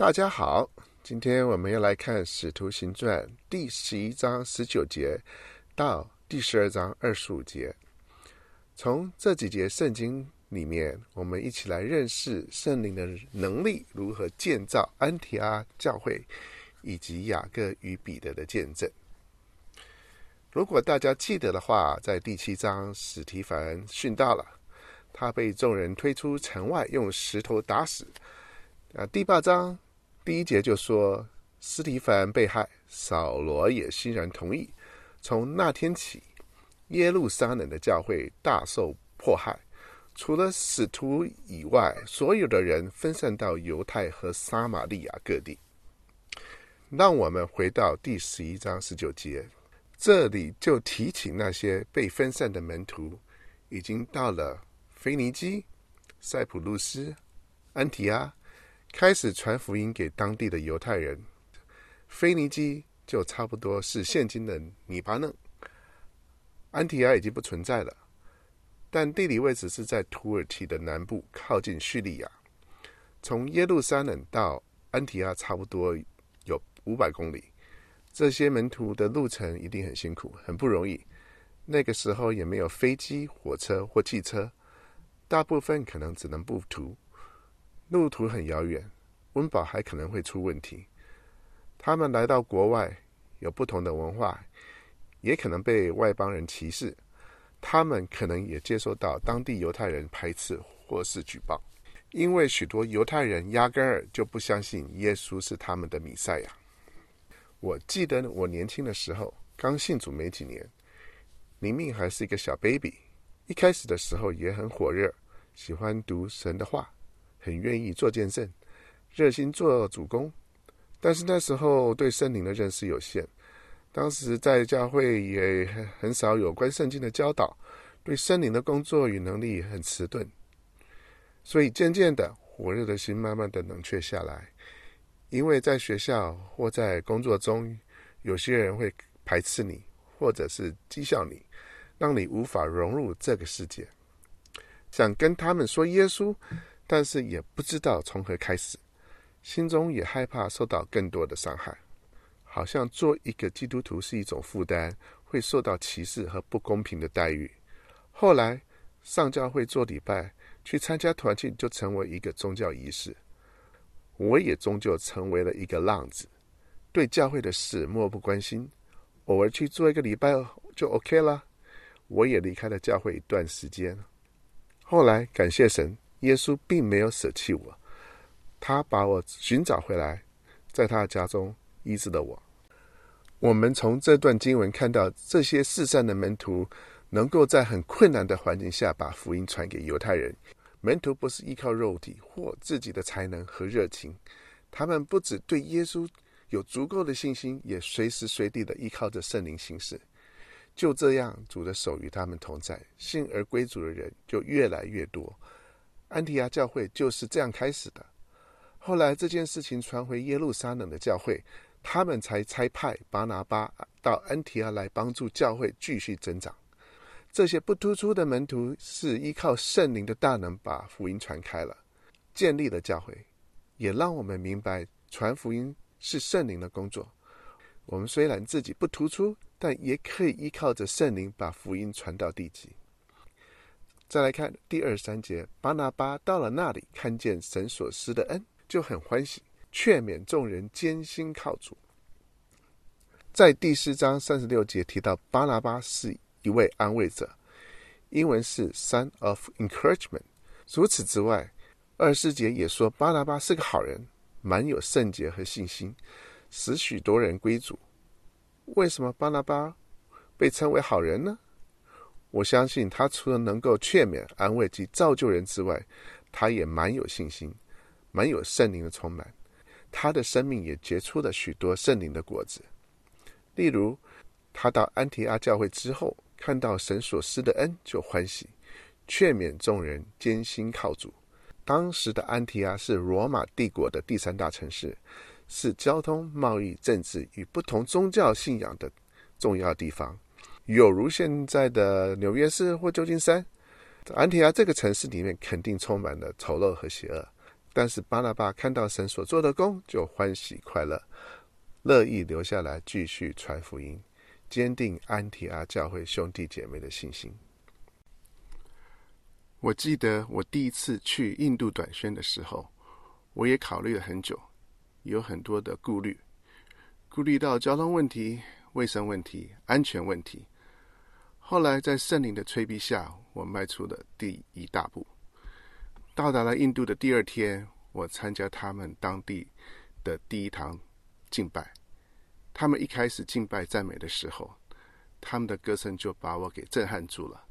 大家好，今天我们要来看《使徒行传》第十一章十九节到第十二章二十五节。从这几节圣经里面，我们一起来认识圣灵的能力如何建造安提阿教会，以及雅各与彼得的见证。如果大家记得的话，在第七章，史提凡殉道了，他被众人推出城外，用石头打死。啊，第八章。第一节就说，斯提凡被害，扫罗也欣然同意。从那天起，耶路撒冷的教会大受迫害，除了使徒以外，所有的人分散到犹太和撒玛利亚各地。让我们回到第十一章十九节，这里就提起那些被分散的门徒，已经到了腓尼基、塞浦路斯、安提阿。开始传福音给当地的犹太人。腓尼基就差不多是现今的黎巴嫩，安提阿已经不存在了，但地理位置是在土耳其的南部，靠近叙利亚。从耶路撒冷到安提阿差不多有五百公里，这些门徒的路程一定很辛苦，很不容易。那个时候也没有飞机、火车或汽车，大部分可能只能步徒。路途很遥远，温饱还可能会出问题。他们来到国外，有不同的文化，也可能被外邦人歧视。他们可能也接受到当地犹太人排斥或是举报，因为许多犹太人压根儿就不相信耶稣是他们的弥赛亚。我记得我年轻的时候，刚信主没几年，明明还是一个小 baby，一开始的时候也很火热，喜欢读神的话。很愿意做见证，热心做主工，但是那时候对圣灵的认识有限，当时在教会也很少有关圣经的教导，对圣灵的工作与能力很迟钝，所以渐渐的火热的心慢慢的冷却下来，因为在学校或在工作中，有些人会排斥你，或者是讥笑你，让你无法融入这个世界，想跟他们说耶稣。但是也不知道从何开始，心中也害怕受到更多的伤害，好像做一个基督徒是一种负担，会受到歧视和不公平的待遇。后来上教会做礼拜，去参加团契，就成为一个宗教仪式。我也终究成为了一个浪子，对教会的事漠不关心，偶尔去做一个礼拜就 OK 了。我也离开了教会一段时间，后来感谢神。耶稣并没有舍弃我，他把我寻找回来，在他的家中医治了我。我们从这段经文看到，这些四散的门徒能够在很困难的环境下把福音传给犹太人。门徒不是依靠肉体或自己的才能和热情，他们不只对耶稣有足够的信心，也随时随地的依靠着圣灵行事。就这样，主的手与他们同在，信而归主的人就越来越多。安提亚教会就是这样开始的。后来这件事情传回耶路撒冷的教会，他们才差派巴拿巴到安提亚来帮助教会继续增长。这些不突出的门徒是依靠圣灵的大能把福音传开了，建立了教会，也让我们明白传福音是圣灵的工作。我们虽然自己不突出，但也可以依靠着圣灵把福音传到地极。再来看第二三节，巴拿巴到了那里，看见神所施的恩，就很欢喜，劝勉众人艰辛靠主。在第四章三十六节提到，巴拿巴是一位安慰者，英文是 “son of encouragement”。除此之外，二十四节也说巴拿巴是个好人，满有圣洁和信心，使许多人归主。为什么巴拿巴被称为好人呢？我相信他除了能够劝勉、安慰及造就人之外，他也蛮有信心，蛮有圣灵的充满。他的生命也结出了许多圣灵的果子。例如，他到安提阿教会之后，看到神所施的恩，就欢喜，劝勉众人艰辛靠主。当时的安提阿是罗马帝国的第三大城市，是交通、贸易、政治与不同宗教信仰的重要地方。有如现在的纽约市或旧金山，安提阿这个城市里面肯定充满了丑陋和邪恶。但是巴拿巴看到神所做的工，就欢喜快乐，乐意留下来继续传福音，坚定安提阿教会兄弟姐妹的信心。我记得我第一次去印度短宣的时候，我也考虑了很久，有很多的顾虑，顾虑到交通问题、卫生问题、安全问题。后来在圣灵的催逼下，我迈出了第一大步。到达了印度的第二天，我参加他们当地的第一堂敬拜。他们一开始敬拜赞美的时候，他们的歌声就把我给震撼住了。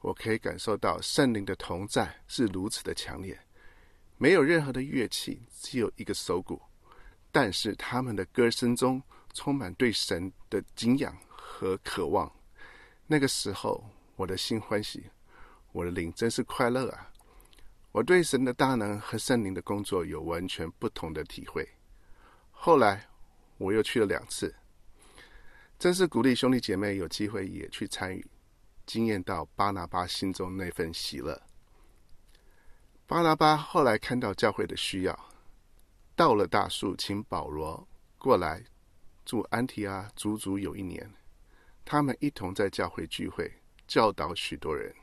我可以感受到圣灵的同在是如此的强烈，没有任何的乐器，只有一个手鼓，但是他们的歌声中充满对神的敬仰和渴望。那个时候，我的心欢喜，我的灵真是快乐啊！我对神的大能和圣灵的工作有完全不同的体会。后来我又去了两次，真是鼓励兄弟姐妹有机会也去参与，经验到巴拿巴心中那份喜乐。巴拿巴后来看到教会的需要，到了大树，请保罗过来住安提阿，足足有一年。他们一同在教会聚会，教导许多人。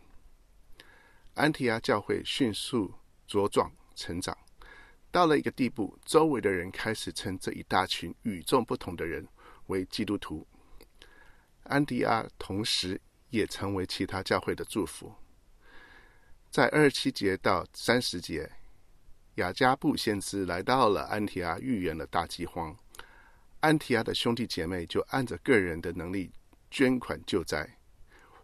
安提阿教会迅速茁壮成长，到了一个地步，周围的人开始称这一大群与众不同的人为基督徒。安提阿同时也成为其他教会的祝福。在二十七节到三十节，亚加布先知来到了安提阿，预言了大饥荒。安提阿的兄弟姐妹就按着个人的能力捐款救灾。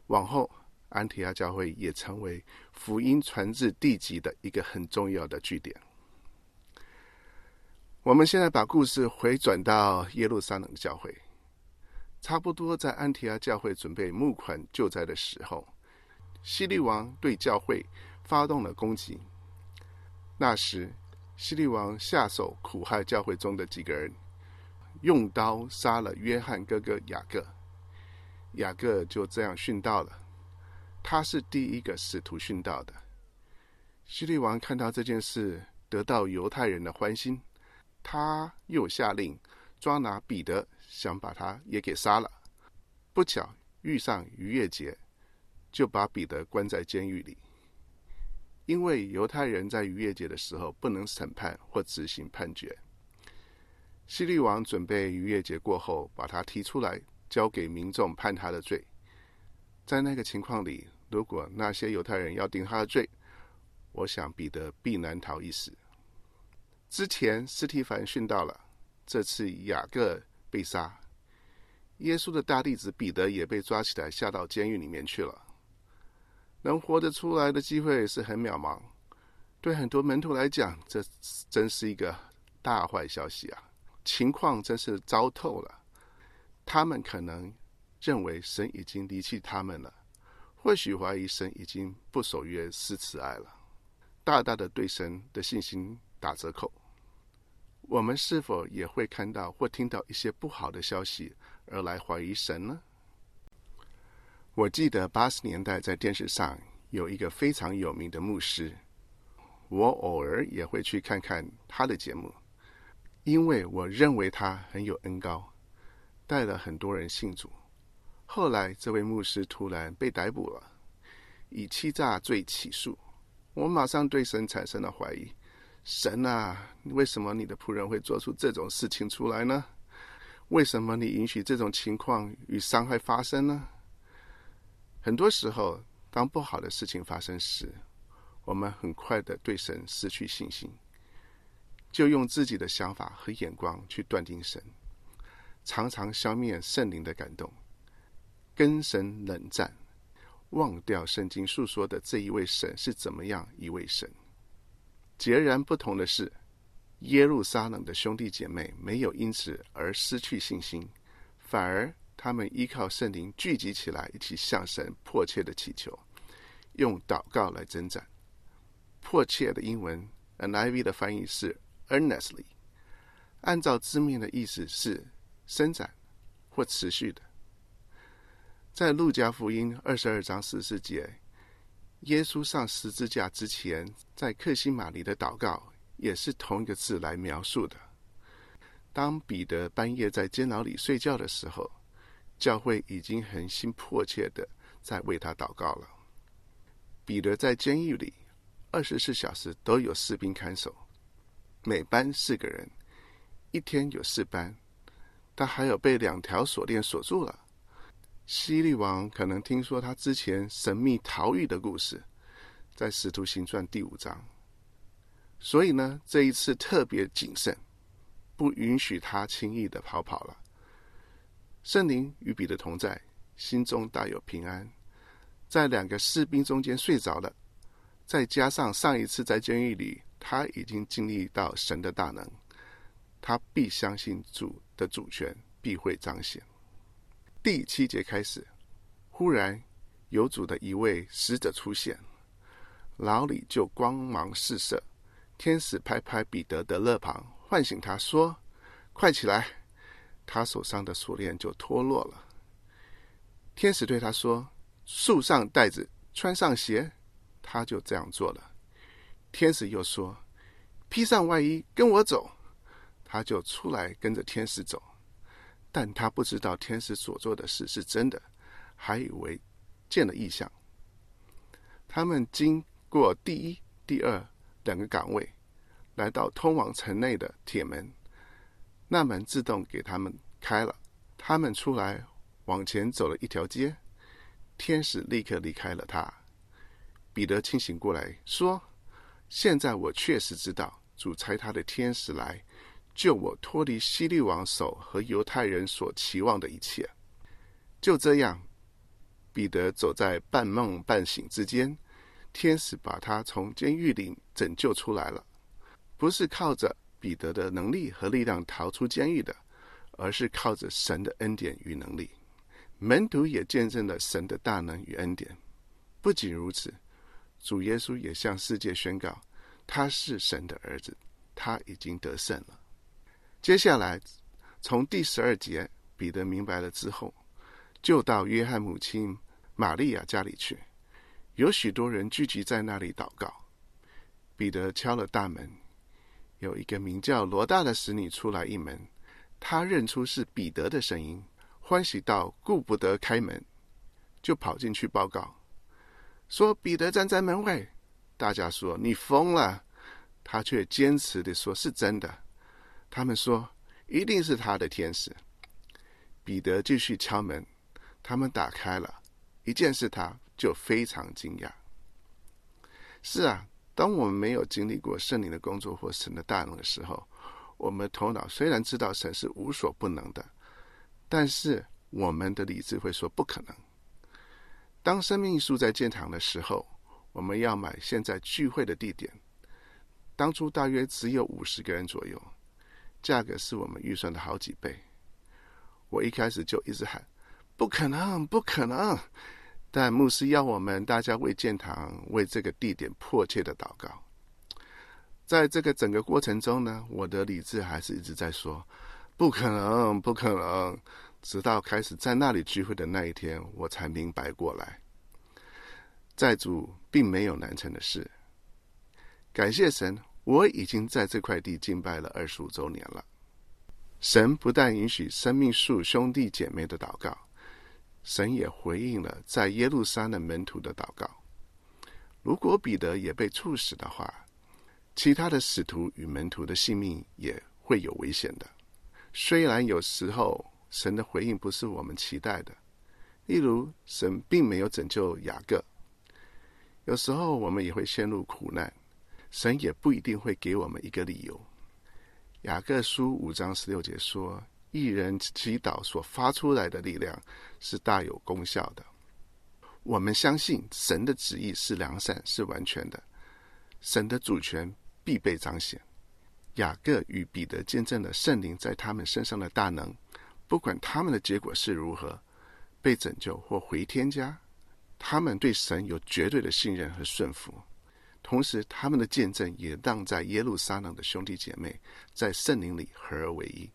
往后。安提阿教会也成为福音传至地极的一个很重要的据点。我们现在把故事回转到耶路撒冷教会，差不多在安提阿教会准备募款救灾的时候，希律王对教会发动了攻击。那时，希律王下手苦害教会中的几个人，用刀杀了约翰哥哥雅各，雅各就这样殉道了。他是第一个使徒殉道的。希律王看到这件事，得到犹太人的欢心，他又下令抓拿彼得，想把他也给杀了。不巧遇上逾越节，就把彼得关在监狱里。因为犹太人在逾越节的时候不能审判或执行判决。希律王准备逾越节过后把他提出来，交给民众判他的罪。在那个情况里，如果那些犹太人要定他的罪，我想彼得必难逃一死。之前斯提反殉道了，这次雅各被杀，耶稣的大弟子彼得也被抓起来下到监狱里面去了。能活得出来的机会是很渺茫，对很多门徒来讲，这真是一个大坏消息啊！情况真是糟透了，他们可能。认为神已经离弃他们了，或许怀疑神已经不守约失慈爱了，大大的对神的信心打折扣。我们是否也会看到或听到一些不好的消息而来怀疑神呢？我记得八十年代在电视上有一个非常有名的牧师，我偶尔也会去看看他的节目，因为我认为他很有恩高，带了很多人信主。后来，这位牧师突然被逮捕了，以欺诈罪起诉。我马上对神产生了怀疑：神啊，为什么你的仆人会做出这种事情出来呢？为什么你允许这种情况与伤害发生呢？很多时候，当不好的事情发生时，我们很快的对神失去信心，就用自己的想法和眼光去断定神，常常消灭圣灵的感动。跟神冷战，忘掉圣经述说的这一位神是怎么样一位神。截然不同的是，耶路撒冷的兄弟姐妹没有因此而失去信心，反而他们依靠圣灵聚集起来，一起向神迫切的祈求，用祷告来征战。迫切的英文 NIV 的翻译是 earnestly，按照字面的意思是伸展或持续的。在路加福音二十二章十四节，耶稣上十字架之前，在克西马尼的祷告也是同一个字来描述的。当彼得半夜在监牢里睡觉的时候，教会已经很心迫切的在为他祷告了。彼得在监狱里二十四小时都有士兵看守，每班四个人，一天有四班。他还有被两条锁链锁住了。希律王可能听说他之前神秘逃狱的故事，在《使徒行传》第五章，所以呢，这一次特别谨慎，不允许他轻易的逃跑了。圣灵与彼得同在，心中大有平安，在两个士兵中间睡着了。再加上上一次在监狱里，他已经经历到神的大能，他必相信主的主权必会彰显。第七节开始，忽然有主的一位使者出现，老李就光芒四射。天使拍拍彼得的肋旁，唤醒他说：“快起来！”他手上的锁链就脱落了。天使对他说：“束上带子，穿上鞋。”他就这样做了。天使又说：“披上外衣，跟我走。”他就出来跟着天使走。但他不知道天使所做的事是真的，还以为见了异象。他们经过第一、第二两个岗位，来到通往城内的铁门，那门自动给他们开了。他们出来往前走了一条街，天使立刻离开了他。彼得清醒过来说：“现在我确实知道，主差他的天使来。”救我脱离希律王手和犹太人所期望的一切。就这样，彼得走在半梦半醒之间，天使把他从监狱里拯救出来了。不是靠着彼得的能力和力量逃出监狱的，而是靠着神的恩典与能力。门徒也见证了神的大能与恩典。不仅如此，主耶稣也向世界宣告，他是神的儿子，他已经得胜了。接下来，从第十二节，彼得明白了之后，就到约翰母亲玛利亚家里去。有许多人聚集在那里祷告。彼得敲了大门，有一个名叫罗大的使女出来应门，她认出是彼得的声音，欢喜到顾不得开门，就跑进去报告，说彼得站在门外。大家说你疯了，他却坚持地说是真的。他们说：“一定是他的天使。”彼得继续敲门，他们打开了，一见是他，就非常惊讶。是啊，当我们没有经历过圣灵的工作或神的大能的时候，我们头脑虽然知道神是无所不能的，但是我们的理智会说不可能。当生命树在建堂的时候，我们要买现在聚会的地点，当初大约只有五十个人左右。价格是我们预算的好几倍。我一开始就一直喊：“不可能，不可能！”但牧师要我们大家为建堂、为这个地点迫切的祷告。在这个整个过程中呢，我的理智还是一直在说：“不可能，不可能！”直到开始在那里聚会的那一天，我才明白过来，债主并没有难成的事。感谢神。我已经在这块地敬拜了二十五周年了。神不但允许生命树兄弟姐妹的祷告，神也回应了在耶路撒冷门徒的祷告。如果彼得也被处死的话，其他的使徒与门徒的性命也会有危险的。虽然有时候神的回应不是我们期待的，例如神并没有拯救雅各，有时候我们也会陷入苦难。神也不一定会给我们一个理由。雅各书五章十六节说：“一人祈祷所发出来的力量是大有功效的。”我们相信神的旨意是良善、是完全的，神的主权必被彰显。雅各与彼得见证了圣灵在他们身上的大能，不管他们的结果是如何，被拯救或回天家，他们对神有绝对的信任和顺服。同时，他们的见证也让在耶路撒冷的兄弟姐妹在圣灵里合而为一，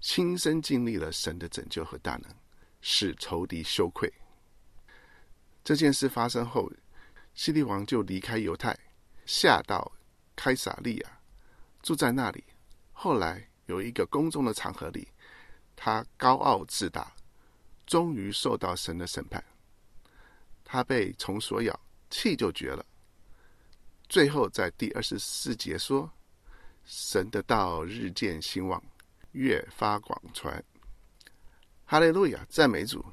亲身经历了神的拯救和大能，使仇敌羞愧。这件事发生后，希律王就离开犹太，下到开撒利亚，住在那里。后来有一个公众的场合里，他高傲自大，终于受到神的审判。他被虫所咬，气就绝了。最后在第二十四节说：“神的道日渐兴旺，越发广传。”哈利路亚，赞美主！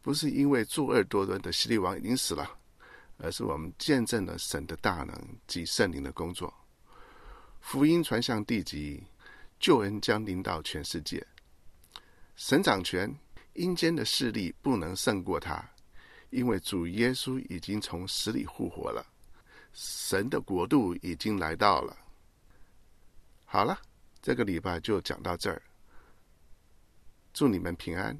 不是因为作恶多端的希律王已经死了，而是我们见证了神的大能及圣灵的工作。福音传向地极，救恩将临到全世界。神掌权，阴间的势力不能胜过他，因为主耶稣已经从死里复活了。神的国度已经来到了。好了，这个礼拜就讲到这儿。祝你们平安。